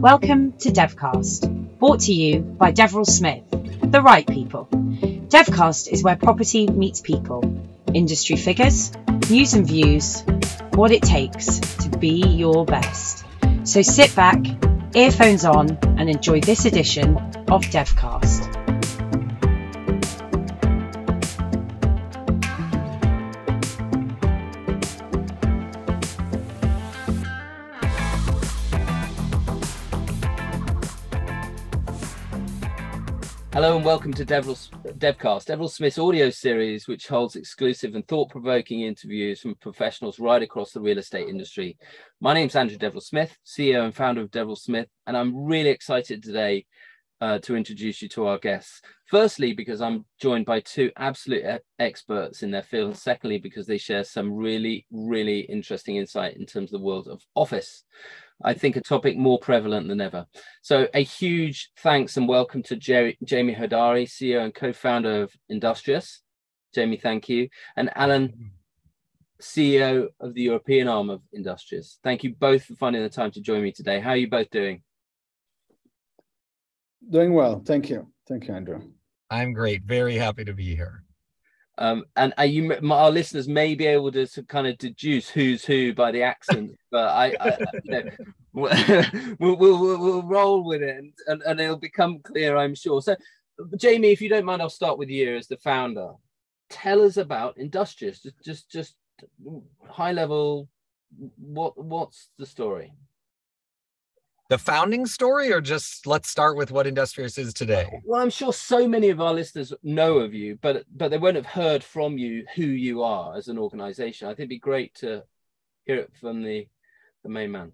Welcome to Devcast, brought to you by Deverell Smith, the right people. Devcast is where property meets people, industry figures, news and views, what it takes to be your best. So sit back, earphones on, and enjoy this edition of Devcast. Welcome to Deverell, Devcast, Deverell Smith's audio series, which holds exclusive and thought-provoking interviews from professionals right across the real estate industry. My name is Andrew Deverell Smith, CEO and founder of Deverell Smith, and I'm really excited today uh, to introduce you to our guests. Firstly, because I'm joined by two absolute experts in their field, and secondly, because they share some really, really interesting insight in terms of the world of office. I think a topic more prevalent than ever. So a huge thanks and welcome to Jerry, Jamie Hodari, CEO and co-founder of Industrious. Jamie, thank you. And Alan, CEO of the European arm of Industrious. Thank you both for finding the time to join me today. How are you both doing? Doing well. Thank you. Thank you, Andrew. I'm great. Very happy to be here. Um, and are you, our listeners may be able to, kind of deduce who's who by the accent, but I, I you know, we'll, we'll, we'll, roll with it and, and, and it'll become clear, I'm sure. So, Jamie, if you don't mind, I'll start with you as the founder. Tell us about Industrious. Just, just, just high level. What, what's the story? The founding story or just let's start with what industrious is today? Well i'm sure so many of our listeners know of you but but they won't have heard from you who you are as an organization. I think it'd be great to hear it from the the main man.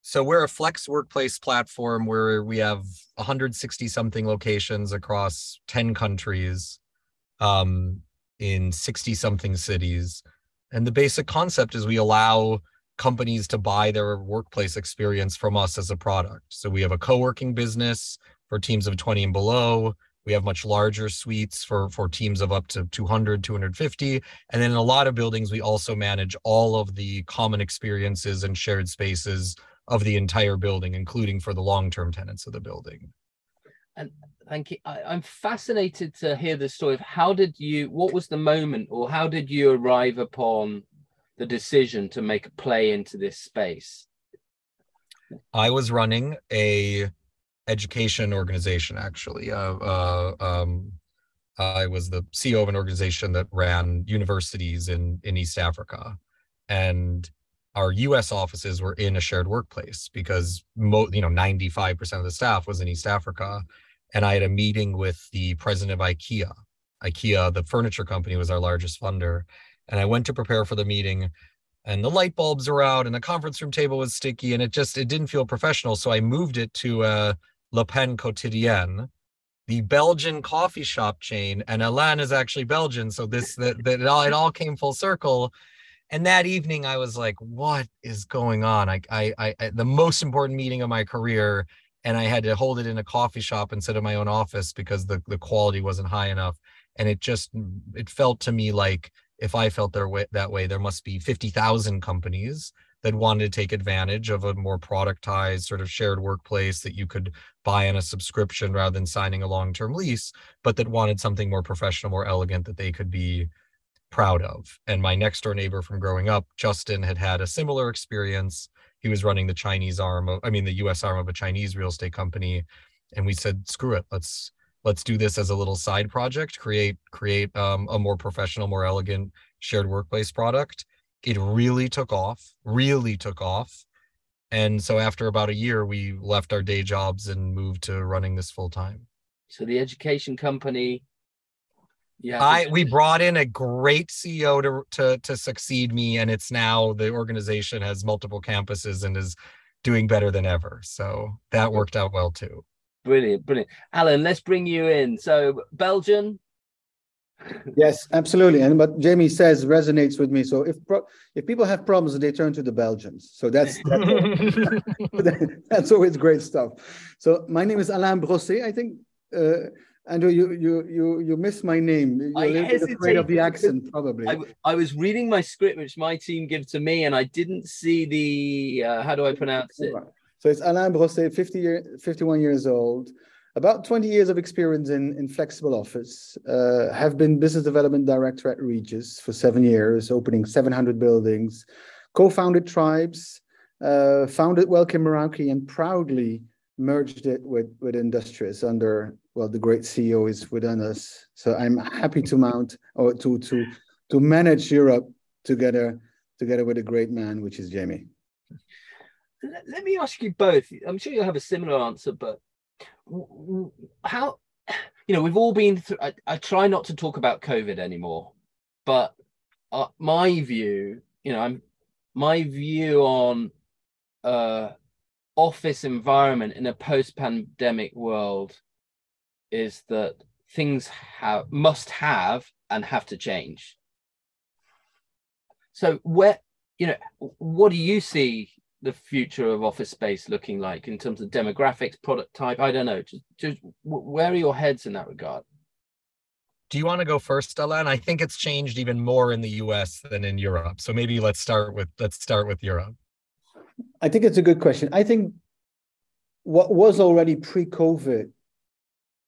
So we're a flex workplace platform where we have 160 something locations across 10 countries um, in 60 something cities. And the basic concept is we allow companies to buy their workplace experience from us as a product. So we have a co-working business for teams of 20 and below. We have much larger suites for, for teams of up to 200, 250. And then in a lot of buildings, we also manage all of the common experiences and shared spaces of the entire building, including for the long-term tenants of the building. And thank you. I, am fascinated to hear the story of how did you, what was the moment or how did you arrive upon the decision to make a play into this space? I was running a education organization actually. Uh, uh, um, I was the CEO of an organization that ran universities in in East Africa, and our U.S. offices were in a shared workplace because mo- you know 95 percent of the staff was in East Africa, and I had a meeting with the president of IKEA. IKEA, the furniture company, was our largest funder, and I went to prepare for the meeting and the light bulbs were out and the conference room table was sticky and it just it didn't feel professional so I moved it to uh, Le Pain Quotidien the Belgian coffee shop chain and Alain is actually Belgian so this that, that it all it all came full circle. And that evening I was like what is going on? I, I I the most important meeting of my career and I had to hold it in a coffee shop instead of my own office because the the quality wasn't high enough. And it just it felt to me like if I felt their way, that way, there must be 50,000 companies that wanted to take advantage of a more productized sort of shared workplace that you could buy on a subscription rather than signing a long-term lease, but that wanted something more professional, more elegant that they could be proud of. And my next door neighbor from growing up, Justin, had had a similar experience. He was running the Chinese arm of, I mean, the US arm of a Chinese real estate company. And we said, screw it, let's let's do this as a little side project create create um, a more professional more elegant shared workplace product. It really took off really took off. And so after about a year we left our day jobs and moved to running this full time. So the education company yeah i we brought in a great ceo to, to to succeed me and it's now the organization has multiple campuses and is doing better than ever. So that worked out well too Brilliant, brilliant. Alan, let's bring you in. So, Belgian. yes, absolutely. And what Jamie says resonates with me. So, if pro- if people have problems, they turn to the Belgians. So that's that's, that's always great stuff. So, my name is Alain Brossé. I think. Uh, Andrew, you you you you missed my name. You're I a little bit afraid of the accent, probably. I, I, was reading my script, which my team gave to me, and I didn't see the uh, how do I pronounce it? So it's Alain Brossé, 50 year, 51 years old, about 20 years of experience in, in flexible office, uh, have been business development director at Regus for seven years, opening 700 buildings, co-founded Tribes, uh, founded Welkin Meraki and proudly merged it with, with Industrious under, well, the great CEO is within us. So I'm happy to mount or to, to, to manage Europe together, together with a great man, which is Jamie. Let me ask you both. I'm sure you'll have a similar answer, but how, you know, we've all been through, I, I try not to talk about COVID anymore, but uh, my view, you know, I'm, my view on uh, office environment in a post-pandemic world is that things have must have and have to change. So where you know what do you see the future of office space looking like in terms of demographics, product type? I don't know. Just, just where are your heads in that regard? Do you want to go first, Alain? I think it's changed even more in the US than in Europe. So maybe let's start with let's start with Europe. I think it's a good question. I think what was already pre-COVID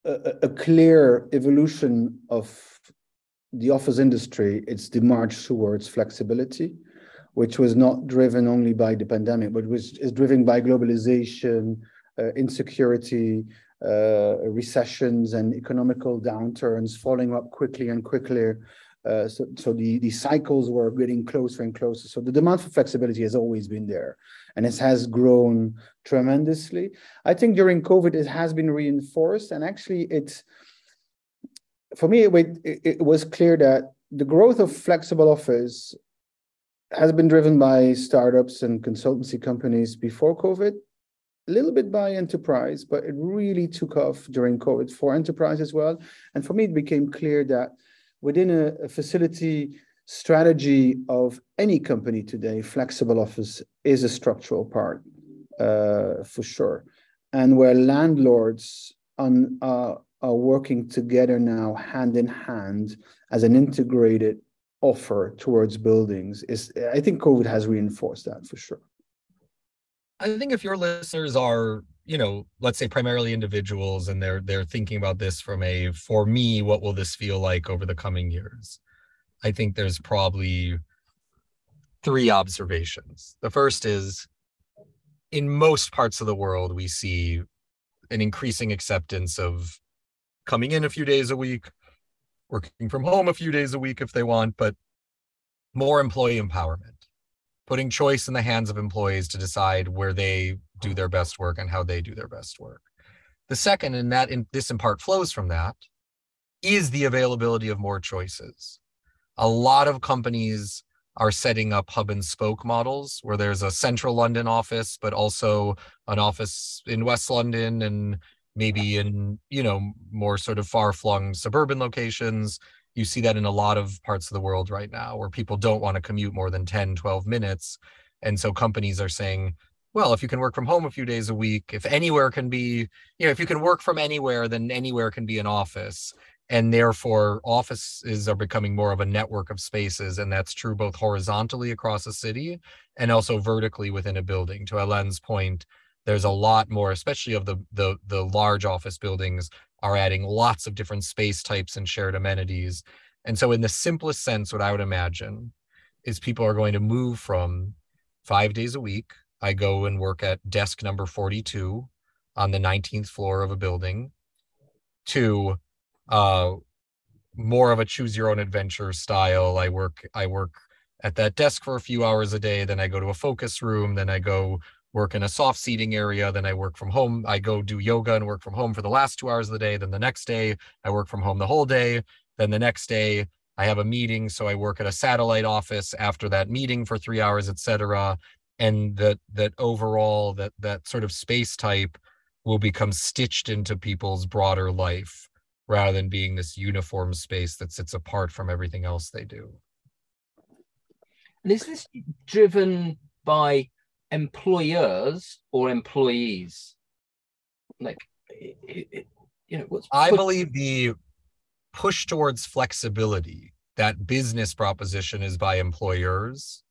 a, a clear evolution of the office industry, it's the march towards flexibility, which was not driven only by the pandemic, but was is driven by globalization, uh, insecurity, uh, recessions, and economical downturns falling up quickly and quickly uh, so, so the, the cycles were getting closer and closer. So the demand for flexibility has always been there and it has grown tremendously. I think during COVID, it has been reinforced. And actually, it's for me, it, it was clear that the growth of flexible office has been driven by startups and consultancy companies before COVID, a little bit by enterprise, but it really took off during COVID for enterprise as well. And for me, it became clear that within a, a facility strategy of any company today, flexible office is a structural part uh, for sure. And where landlords on, uh, are working together now hand in hand as an integrated offer towards buildings is I think COVID has reinforced that for sure. I think if your listeners are you know let's say primarily individuals and they're they're thinking about this from a for me what will this feel like over the coming years i think there's probably three observations the first is in most parts of the world we see an increasing acceptance of coming in a few days a week working from home a few days a week if they want but more employee empowerment putting choice in the hands of employees to decide where they do their best work and how they do their best work. The second, and that in, this in part flows from that, is the availability of more choices. A lot of companies are setting up hub and spoke models where there's a central London office, but also an office in West London and maybe in, you know, more sort of far flung suburban locations. You see that in a lot of parts of the world right now where people don't want to commute more than 10 12 minutes. And so companies are saying well if you can work from home a few days a week if anywhere can be you know if you can work from anywhere then anywhere can be an office. And therefore offices are becoming more of a network of spaces and that's true both horizontally across a city and also vertically within a building. To Alain's point there's a lot more especially of the the the large office buildings are adding lots of different space types and shared amenities. And so, in the simplest sense, what I would imagine is people are going to move from five days a week. I go and work at desk number 42 on the 19th floor of a building to uh, more of a choose your own adventure style. I work, I work at that desk for a few hours a day. Then I go to a focus room. Then I go work in a soft seating area. Then I work from home. I go do yoga and work from home for the last two hours of the day. Then the next day, I work from home the whole day. Then the next day, I have a meeting. So I work at a satellite office after that meeting for three hours, etc. And that that overall that that sort of space type will become stitched into people's broader life rather than being this uniform space that sits apart from everything else they do. And is this driven by employers or employees? Like, it, it, you know, what's I believe the push towards flexibility that business proposition is by employers.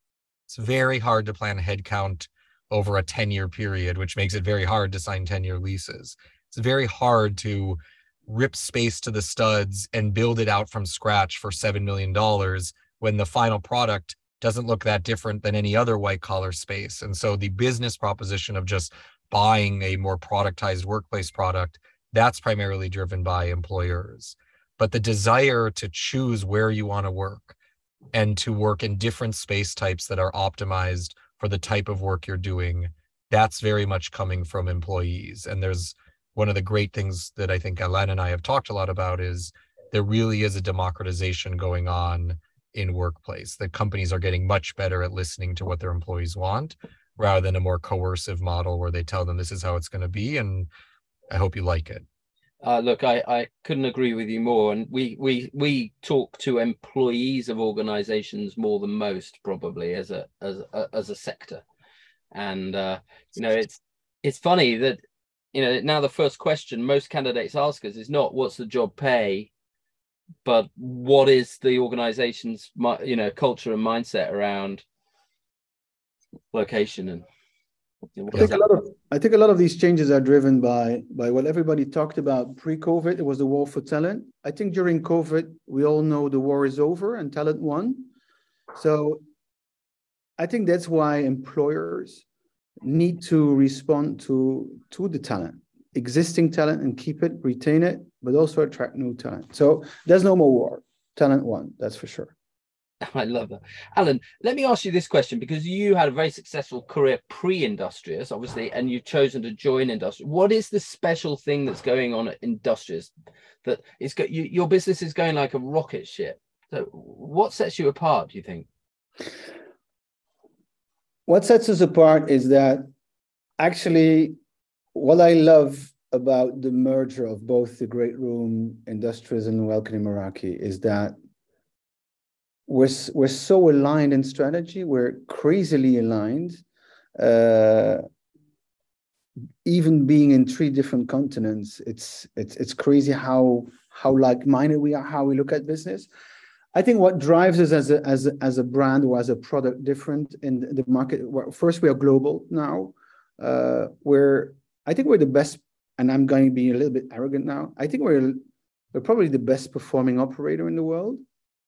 It's very hard to plan a headcount over a 10 year period, which makes it very hard to sign 10 year leases. It's very hard to rip space to the studs and build it out from scratch for $7 million when the final product doesn't look that different than any other white collar space. And so the business proposition of just buying a more productized workplace product, that's primarily driven by employers. But the desire to choose where you want to work and to work in different space types that are optimized for the type of work you're doing, that's very much coming from employees. And there's one of the great things that I think Alan and I have talked a lot about is there really is a democratization going on in workplace that companies are getting much better at listening to what their employees want rather than a more coercive model where they tell them this is how it's going to be and i hope you like it. Uh, look I, I couldn't agree with you more and we we we talk to employees of organizations more than most probably as a as a, as a sector. And uh, you know it's it's funny that you know now the first question most candidates ask us is not what's the job pay but what is the organization's you know culture and mindset around location and you know, I think a lot of I think a lot of these changes are driven by by what everybody talked about pre-COVID. It was the war for talent. I think during COVID, we all know the war is over and talent won. So I think that's why employers need to respond to to the talent, existing talent, and keep it, retain it, but also attract new talent. So there's no more war. Talent won, that's for sure. I love that. Alan, let me ask you this question because you had a very successful career pre Industrious, obviously, and you've chosen to join Industrious. What is the special thing that's going on at Industrious that is go- you, your business is going like a rocket ship? So, what sets you apart, do you think? What sets us apart is that actually, what I love about the merger of both the Great Room, Industrious and Welkin and Meraki is that we're, we're so aligned in strategy, we're crazily aligned. Uh, even being in three different continents, it's it's it's crazy how how like-minded we are, how we look at business. I think what drives us as a as a, as a brand or as a product different in the market. First, we are global now. Uh, we're I think we're the best and I'm going to be a little bit arrogant now. I think we're we're probably the best performing operator in the world.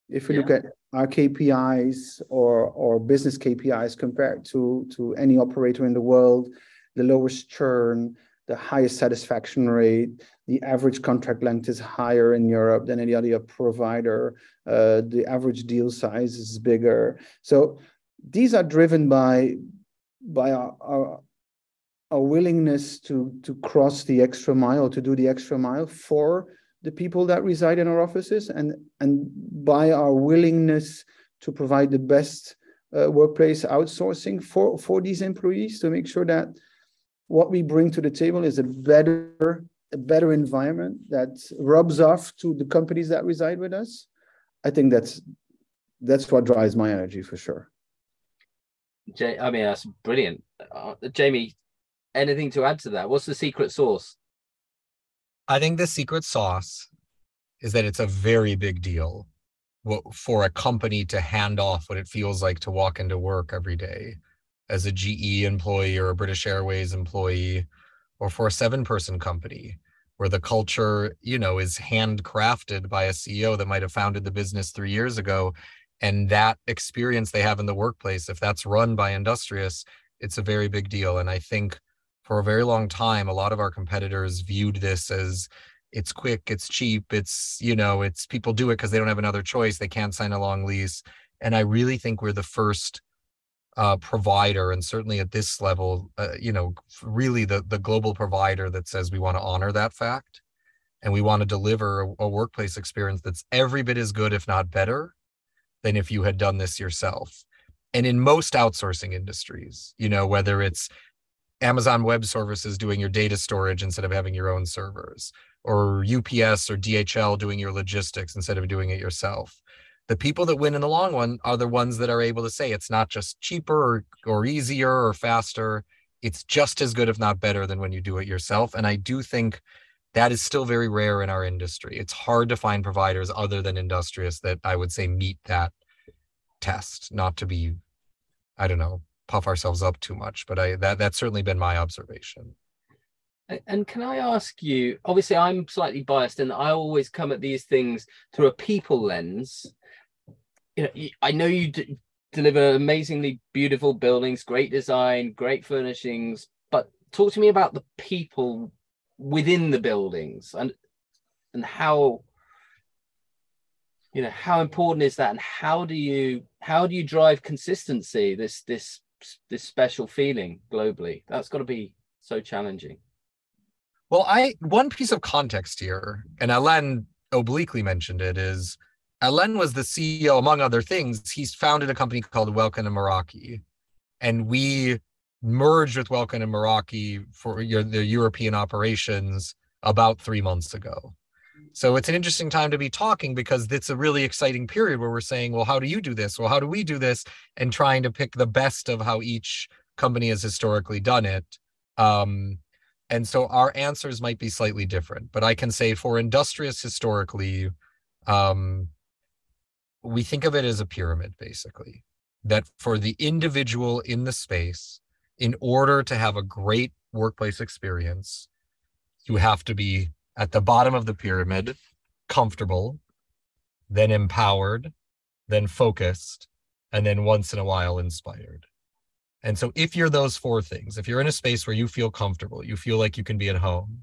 If we yeah. look at our KPIs or or business KPIs compared to to any operator in the world, the lowest churn, the highest satisfaction rate, the average contract length is higher in Europe than any other provider. Uh, the average deal size is bigger. So these are driven by by our, our a willingness to to cross the extra mile, to do the extra mile for the people that reside in our offices, and and by our willingness to provide the best uh, workplace outsourcing for for these employees to make sure that what we bring to the table is a better a better environment that rubs off to the companies that reside with us. I think that's that's what drives my energy for sure. Jay, I mean that's brilliant, uh, Jamie anything to add to that? What's the secret sauce? I think the secret sauce is that it's a very big deal for a company to hand off what it feels like to walk into work every day as a GE employee or a British Airways employee or for a seven person company where the culture, you know, is handcrafted by a CEO that might have founded the business 3 years ago and that experience they have in the workplace if that's run by industrious it's a very big deal and i think for a very long time a lot of our competitors viewed this as it's quick it's cheap it's you know it's people do it because they don't have another choice they can't sign a long lease. And i really think we're the first uh, provider and certainly at this level uh, you know really the the global provider that says we want to honor that fact and we want to deliver a, a workplace experience that's every bit as good if not better than if you had done this yourself. And in most outsourcing industries you know whether it's Amazon Web Services doing your data storage instead of having your own servers, or UPS or DHL doing your logistics instead of doing it yourself. The people that win in the long run are the ones that are able to say it's not just cheaper or, or easier or faster. It's just as good, if not better, than when you do it yourself. And I do think that is still very rare in our industry. It's hard to find providers other than industrious that I would say meet that test, not to be, I don't know, puff ourselves up too much. But I that that's certainly been my observation. And can I ask you? Obviously, I'm slightly biased, and I always come at these things through a people lens. You know, I know you d- deliver amazingly beautiful buildings, great design, great furnishings, but talk to me about the people within the buildings and and how you know how important is that and how do you how do you drive consistency this this this special feeling globally. That's got to be so challenging. Well i one piece of context here and alain obliquely mentioned it is alain was the ceo among other things he's founded a company called welkin and meraki. And we merged with welkin and meraki for your, the european operations about three months ago so it's an interesting time to be talking because it's a really exciting period where we're saying, well, how do you do this? Well, how do we do this? And trying to pick the best of how each company has historically done it. Um, and so our answers might be slightly different, but I can say for Industrious historically, um, we think of it as a pyramid basically, that for the individual in the space, in order to have a great workplace experience, you have to be at the bottom of the pyramid, comfortable, then empowered, then focused, and then once in a while inspired. And so, if you're those four things, if you're in a space where you feel comfortable, you feel like you can be at home,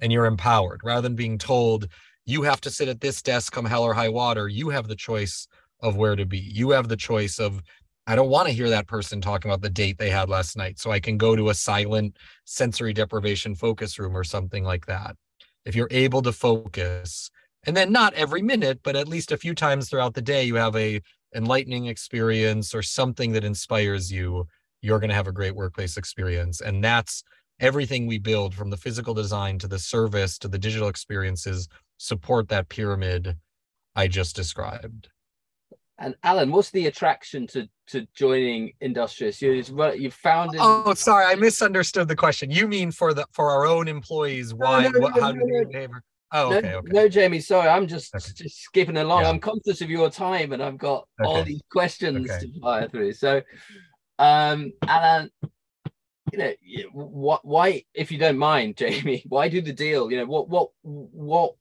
and you're empowered, rather than being told you have to sit at this desk come hell or high water, you have the choice of where to be. You have the choice of, I don't want to hear that person talking about the date they had last night. So I can go to a silent sensory deprivation focus room or something like that if you're able to focus. And then not every minute but at least a few times throughout the day you have a enlightening experience or something that inspires you you're going to have a great workplace experience. And that's everything we build from the physical design to the service to the digital experiences support that pyramid i just described. And Alan, what's the attraction to to joining Industrious? You you founded. Oh, sorry, I misunderstood the question. You mean for the for our own employees? Why? No, no, what, no, how do we behave? Oh, okay, no, okay. No, Jamie, sorry, I'm just okay. just skipping along. Yeah. I'm conscious of your time, and I've got all these questions to fire through. So, um, Alan, you know, what? Why, if you don't mind, Jamie, why do the deal? You know, what, what, what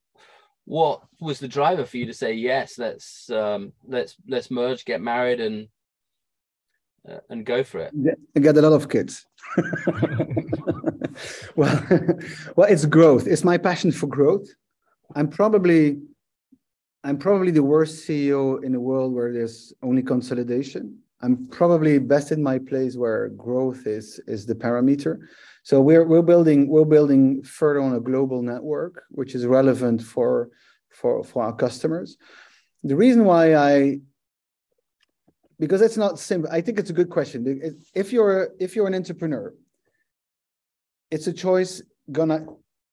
what was the driver for you to say yes let's um let's let's merge get married and uh, and go for it. I get a lot of kids. Well well it's growth. It's my passion for growth. I'm probably i'm probably the worst ceo in a world where there's only consolidation. I'm probably best in my place where growth is is the parameter. So we're we're building we're building further on a global network, which is relevant for for for our customers. The reason why I because it's not simple. I think it's a good question. If you're if you're an entrepreneur, it's a choice. Gonna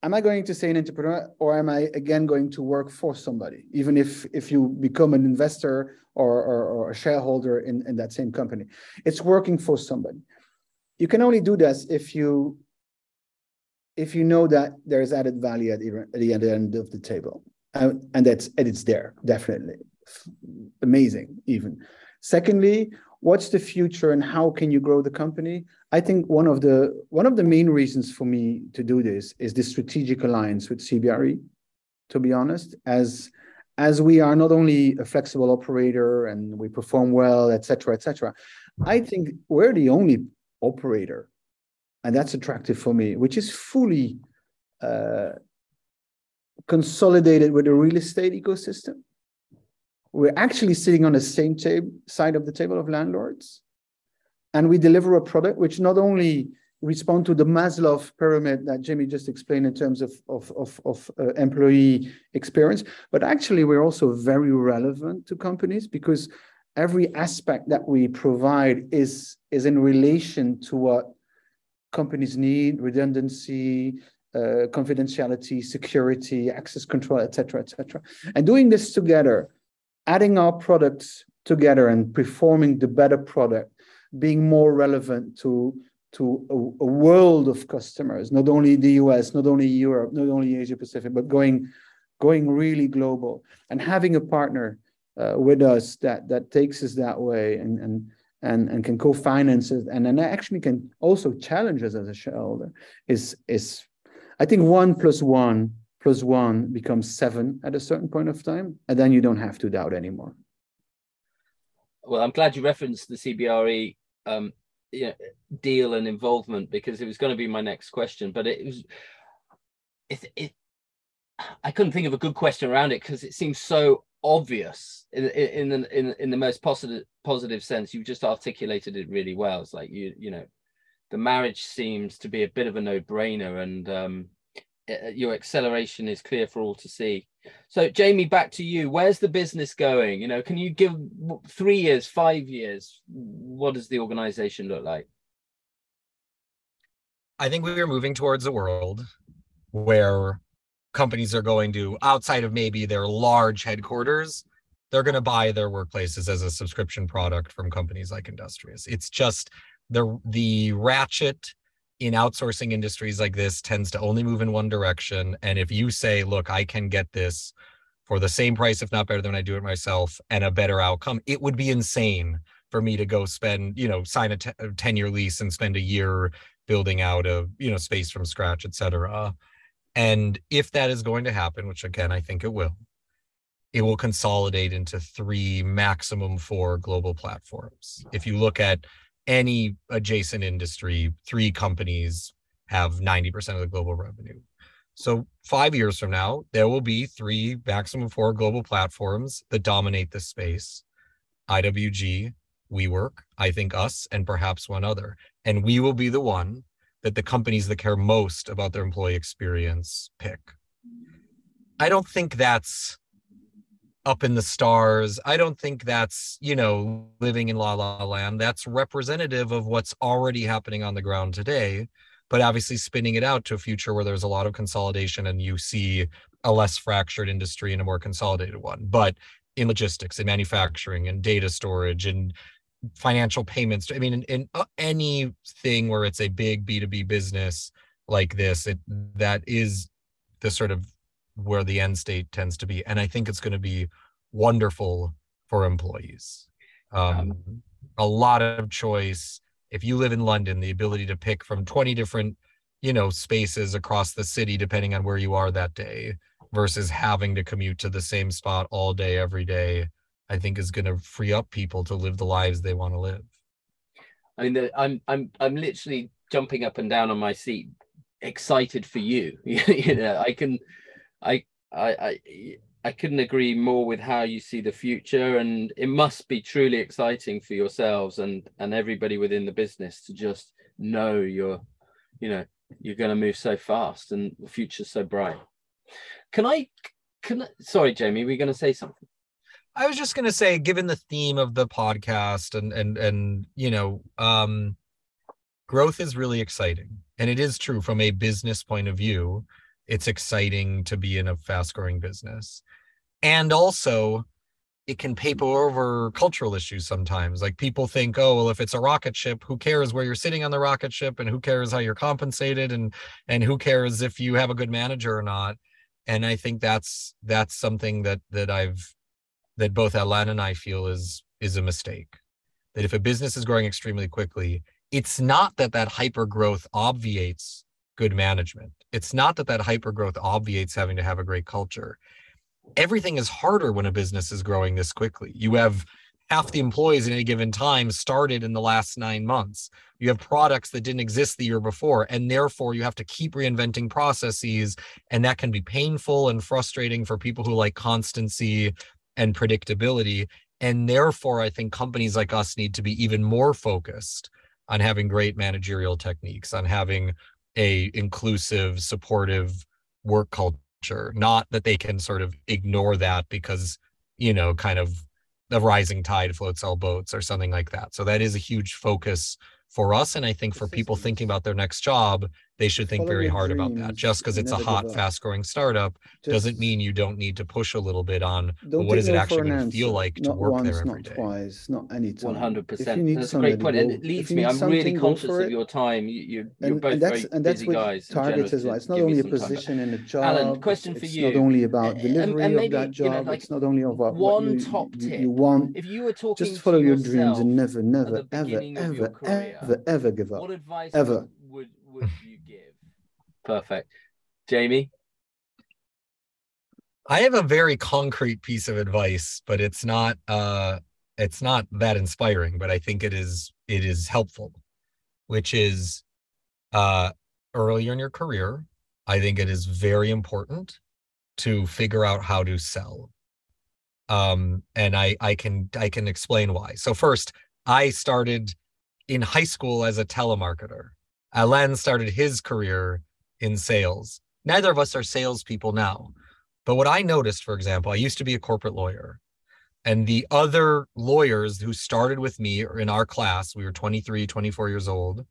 am I going to say an entrepreneur or am I again going to work for somebody? Even if if you become an investor or or, or a shareholder in in that same company, it's working for somebody you can only do this if you if you know that there is added value at the, at the end of the table and, and that's and it's there definitely amazing even secondly what's the future and how can you grow the company i think one of the one of the main reasons for me to do this is the strategic alliance with cbre to be honest as as we are not only a flexible operator and we perform well et cetera et cetera i think we're the only operator. And that's attractive for me, which is fully uh, consolidated with the real estate ecosystem. We're actually sitting on the same tab- side of the table of landlords. And we deliver a product which not only respond to the Maslow pyramid that Jimmy just explained in terms of, of, of, of uh, employee experience, but actually we're also very relevant to companies because every aspect that we provide is is in relation to what companies need redundancy uh, confidentiality security access control etc etc and doing this together adding our products together and performing the better product being more relevant to to a, a world of customers not only the us not only europe not only asia pacific but going going really global. And having a partner uh, with us that that takes us that way and and and, and can co-finance it and then actually can also challenge us as a shareholder is is I think one plus one plus one becomes seven at a certain point of time, and then you don't have to doubt anymore. Well, I'm glad you referenced the CBRE um, deal and involvement because it was going to be my next question, but it was it, it I couldn't think of a good question around it because it seems so obvious in in the in, in the most positive positive sense. You've just articulated it really well. It's like you you know, the marriage seems to be a bit of a no brainer, and um, Uh, your acceleration is clear for all to see. So Jamie, back to you. Where's the business going? You know, can you give three years, five years? What does the organization look like? I think we are moving towards a world where companies are going to outside of maybe their large headquarters they're going to buy their workplaces as a subscription product from companies like industrious it's just the the ratchet in outsourcing industries like this tends to only move in one direction and if you say look i can get this for the same price if not better than i do it myself and a better outcome it would be insane for me to go spend you know sign a 10 year lease and spend a year building out a you know space from scratch et cetera and if that is going to happen, which again, I think it will, it will consolidate into three, maximum four global platforms. If you look at any adjacent industry, three companies have 90% of the global revenue. So, five years from now, there will be three, maximum four global platforms that dominate this space IWG, WeWork, I think us, and perhaps one other. And we will be the one that the companies that care most about their employee experience pick. I don't think that's up in the stars. I don't think that's, you know, living in la la land. That's representative of what's already happening on the ground today, but obviously spinning it out to a future where there's a lot of consolidation and you see a less fractured industry and a more consolidated one. But in logistics and manufacturing and data storage and financial payments. I mean, in, in uh, anything where it's a big B2B business like this, it that is the sort of where the end state tends to be. And I think it's going to be wonderful for employees. Um, a lot of choice. If you live in London, the ability to pick from 20 different, you know, spaces across the city, depending on where you are that day, versus having to commute to the same spot all day, every day I think is going to free up people to live the lives they want to live. I mean, I'm I'm I'm literally jumping up and down on my seat, excited for you. you know, I can, I I I I couldn't agree more with how you see the future, and it must be truly exciting for yourselves and and everybody within the business to just know you're, you know, you're going to move so fast and the future's so bright. Can I? Can I, sorry, Jamie, we're going to say something. I was just gonna say, given the theme of the podcast and and and you know, um, growth is really exciting, and it is true from a business point of view. It's exciting to be in a fast-growing business, and also it can paper over cultural issues sometimes. Like people think, oh, well, if it's a rocket ship, who cares where you're sitting on the rocket ship, and who cares how you're compensated, and and who cares if you have a good manager or not. And I think that's that's something that that I've that both Alan and I feel is is a mistake. That if a business is growing extremely quickly, it's not that that hyper growth obviates good management. It's not that that hyper growth obviates having to have a great culture. Everything is harder when a business is growing this quickly. You have half the employees in any given time started in the last nine months. You have products that didn't exist the year before, and therefore you have to keep reinventing processes. And that can be painful and frustrating for people who like constancy and predictability. And therefore, I think companies like us need to be even more focused on having great managerial techniques, on having a inclusive, supportive work culture. Not that they can sort of ignore that because, you know, kind of the rising tide floats all boats or something like that. So that is a huge focus for us. And I think for people thinking about their next job, they should think Follow very your hard about that. Just because it's a hot, fast growing startup doesn't mean you don't need to push a little bit on well, what take is it actually an going to feel answer. like to work once, there every not day. twice, not any time. One hundred If you percent. need That's a great somebody, point, and go- it if leaves me. I'm really conscious of your time. You, you're, you're and, both and that's very and that's busy guys. and targets as well. It's not only a some time, but- position in a job. Alan, it's- question for you. it's not only about And- delivery and of maybe, that you know, job. like, it's not only about one you, top you, tip. you want. If you were talking Just to follow your dreams and never, never, ever, beginning of your ever, career, ever, ever give up. What advice Ever. would would you give? Perfect, Jamie. I have a very concrete piece of advice, but it's not uh it's not that inspiring, but I think it is it is helpful, which is uh earlier in your career, I think it is very important to figure out how to sell. Um and I I can I can explain why. So first, I started in high school as a telemarketer. Alan started his career in sales. Neither of us are salespeople now. But what I noticed, for example, I used to be a corporate lawyer, and the other lawyers who started with me or in our class, we were 23, 24 years old,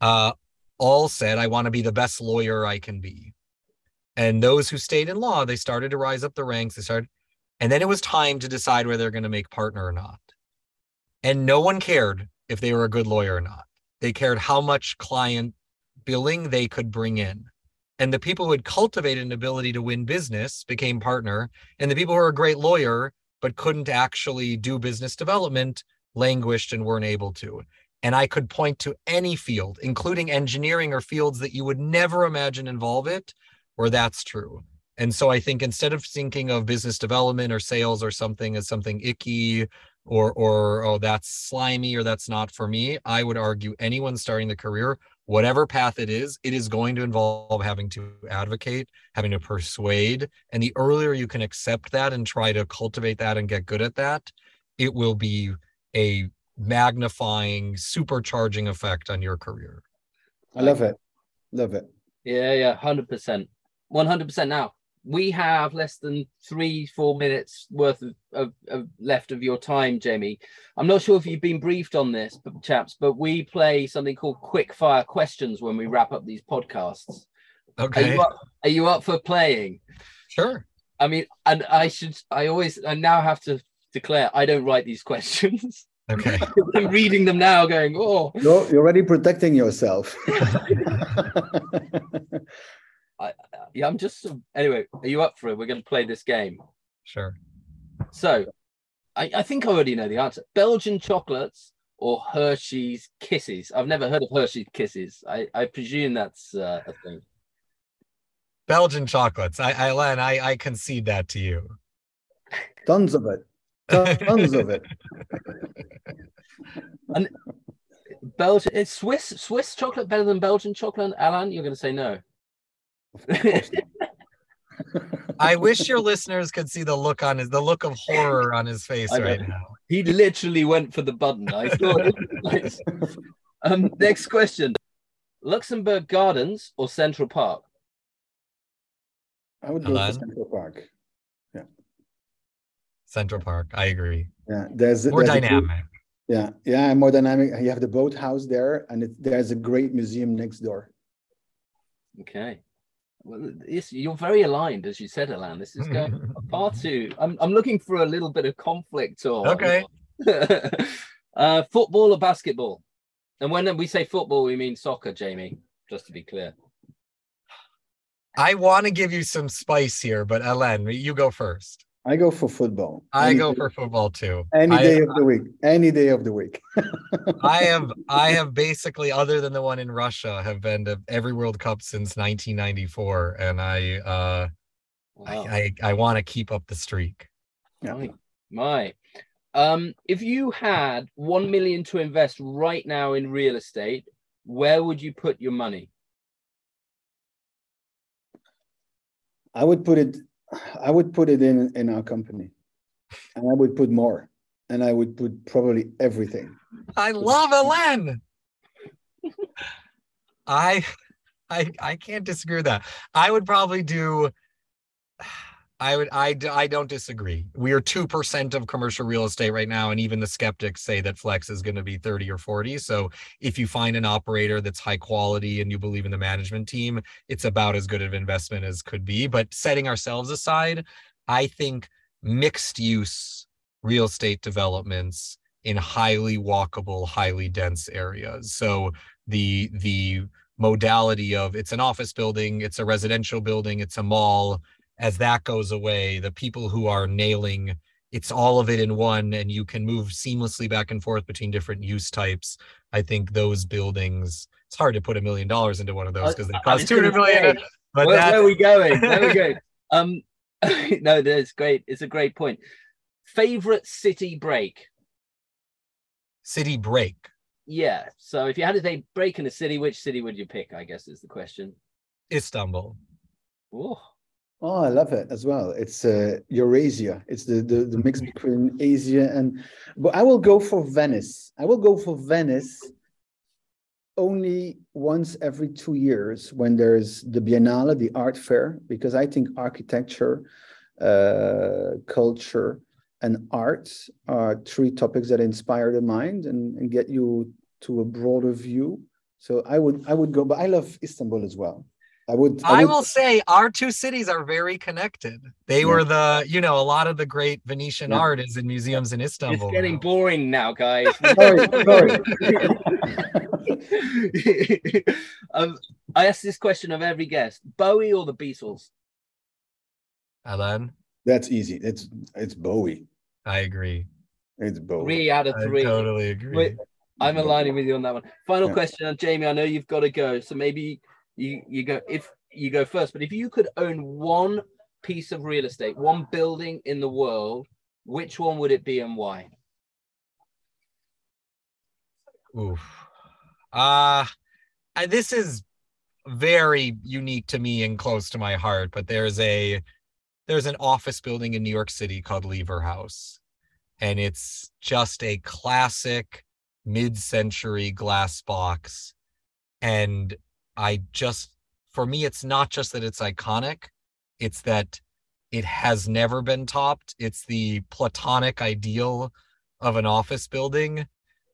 uh, all said, I want to be the best lawyer I can be. And those who stayed in law, they started to rise up the ranks. They started, and then it was time to decide whether they're going to make partner or not. And no one cared if they were a good lawyer or not. They cared how much client billing they could bring in. And the people who had cultivated an ability to win business became partner. And the people who were a great lawyer but couldn't actually do business development languished and weren't able to. And i could point to any field including engineering or fields that you would never imagine involve it where that's true. And so i think instead of thinking of business development or sales or something as something icky or or oh that's slimy or that's not for me i would argue anyone starting the career whatever path it is, it is going to involve having to advocate, having to persuade. And the earlier you can accept that and try to cultivate that and get good at that, it will be a magnifying, supercharging effect on your career. I love it. Love it. Yeah, yeah, hundred percent, one hundred percent. Now we have less than three, four minutes worth of, of, of left of your time, Jamie. I'm not sure if you've been briefed on this, but chaps, but we play something called quick fire questions when we wrap up these podcasts. Are Okay. you up, are you up for playing? Sure. I mean, and I should, I always, I now have to declare I don't write these questions. Okay. I'm reading them now, going, oh, You're, you're already protecting yourself. yeah, I'm just anyway. Are you up for it? We're going to play this game. Sure. So, I, I think I already know the answer. Belgian chocolates or Hershey's Kisses? I've never heard of Hershey's Kisses. I, I presume that's uh, a thing. Belgian chocolates. I, I, Len, I, I concede that to you. Tons of it. Tons of it. And Belgian, is Swiss Swiss chocolate better than Belgian chocolate? Alan, you're going to say no. I wish your listeners could see the look on his, the look of horror on his face I know. right now. he literally went for the button. I thought. it nice. Um, next question: Luxembourg Gardens or Central Park? I would go Alan? for Central Park. Yeah. Central Park. I agree. Yeah, there's More there's a dynamic. yeah, yeah, more dynamic. You have the boathouse there, and it, there's a great museum next door. Okay. Well, this, you're very aligned, as you said, Alan. This is going far too. I'm, I'm looking for a little bit of conflict or Okay. uh, football or basketball. And when we say football, we mean soccer, Jamie. Just to be clear. I want to give you some spice here, but Alan, you go first. I go for football. I Any go day- for football too. any I- day of the week. Any day of the week. I have I have basically, other than the one in Russia, have been to every World Cup since 1994, and I uh, Wow. I I, I want to keep up the streak. Yeah. My, my. Um, if you had one million to invest right now in real estate, where would you put your money? I would put it. I would put it in in our company, and I would put more, and I would put probably everything. I love Ellen. I I I can't disagree with that. I would probably do I would I I don't disagree. We are 2% of commercial real estate right now and even the skeptics say that flex is going to be 30 or 40. So if you find an operator that's high quality and you believe in the management team, it's about as good of investment as could be, but setting ourselves aside, I think mixed use real estate developments in highly walkable, highly dense areas. So the the modality of it's an office building, it's a residential building, it's a mall as that goes away, the people who are nailing it's all of it in one and you can move seamlessly back and forth between different use types. I think those buildings, it's hard to put a million dollars into one of those because they cost 200 million. But where, where are we going? There we go. Um, no, that's great. It's a great point. Favorite city break? City break. Yeah. So if you had to say break in a city, which city would you pick? I guess is the question. Istanbul. Oh, Oh, I love it as well. It's uh, Eurasia. It's the, the the mix between Asia and. But I will go for Venice. I will go for Venice. Only once every two years when there's the Biennale, the art fair, because I think architecture, uh, culture, and art are three topics that inspire the mind and, and get you to a broader view. So I would I would go, but I love Istanbul as well. I would, I, would, I will say our two cities are very connected. They yeah. were the, you know, a lot of the great Venetian yeah. art is in museums in Istanbul. It's getting boring now, guys. sorry, sorry. um, I ask this question of every guest: Bowie or the Beatles? Alain, that's easy. It's it's Bowie. I agree. It's Bowie. Three out of three. I totally agree. I'm aligning with you on that one. Final yeah. question, Jamie. I know you've got to go, so maybe you you go if you go first but if you could own one piece of real estate one building in the world which one would it be and why Oof. Uh, this is very unique to me and close to my heart, but there's a there's an office building in New York City called Lever House. And it's just a classic mid-century glass box. And I just, for me, it's not just that it's iconic, it's that it has never been topped. It's the platonic ideal of an office building.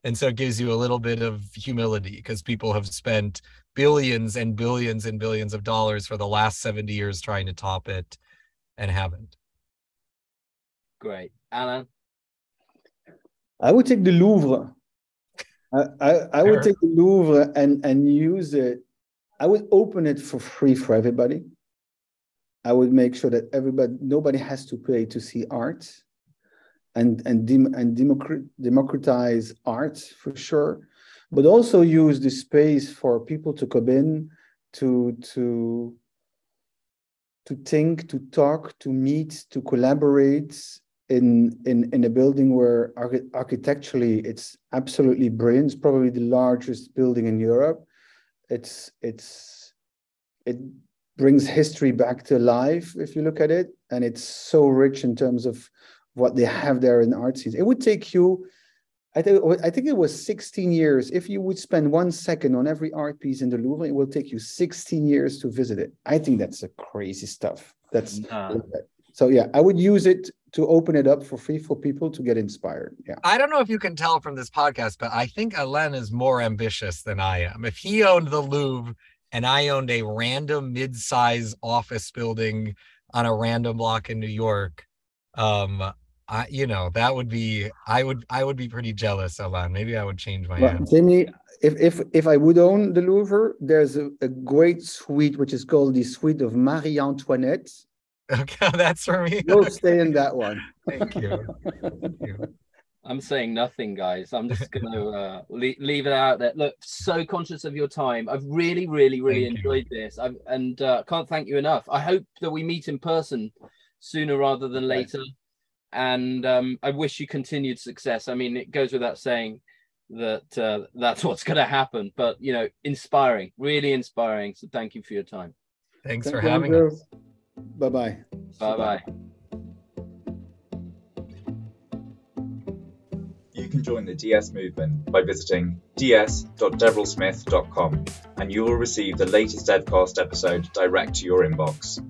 And so it gives you a little bit of humility because people have spent billions and billions and billions of dollars for the last 70 years trying to top it and haven't. Great. Alain? I would take the Louvre. I, I, I would take the Louvre and, and use it I would open it for free for everybody. I would make sure that everybody, nobody has to pay to see art, and and dem, and democratize art for sure, but also use the space for people to come in, to to to think, to talk, to meet, to collaborate in in in a building where architecturally it's absolutely brilliant. It's probably the largest building in Europe it's it's it brings history back to life if you look at it and it's so rich in terms of what they have there in art scenes it would take you I think I think it was 16 years. If you would spend one second on every art piece in the Louvre, it will take you 16 years to visit it. I think that's a crazy stuff. That's so yeah. I would use it to open it up for free for people to get inspired. Yeah. I don't know if you can tell from this podcast, but I think Alain is more ambitious than I am. If he owned the Louvre and I owned a random mid-size office building on a random block in New York, um, I you know that would be I would I would be pretty jealous, Alain. Maybe I would change my well, answer. If if if I would own the Louvre, there's a, a great suite which is called the Suite of Marie Antoinette Okay, that's for me. You'll stay in that one. Thank you. Thank you. I'm saying nothing, guys. I'm just going to uh, leave, leave it out there. Look, so conscious of your time. I've really, really, really thank enjoyed you. this. I've, and uh, can't thank you enough. I hope that we meet in person sooner rather than later. And um, I wish you continued success. I mean, it goes without saying that uh, that's what's going to happen. But you know, inspiring, really inspiring. So thank you for your time. Thanks thank for having you. us. Bye bye. Bye bye. You can join the DS movement by visiting ds.deverellsmith.com and you will receive the latest Devcast episode direct to your inbox.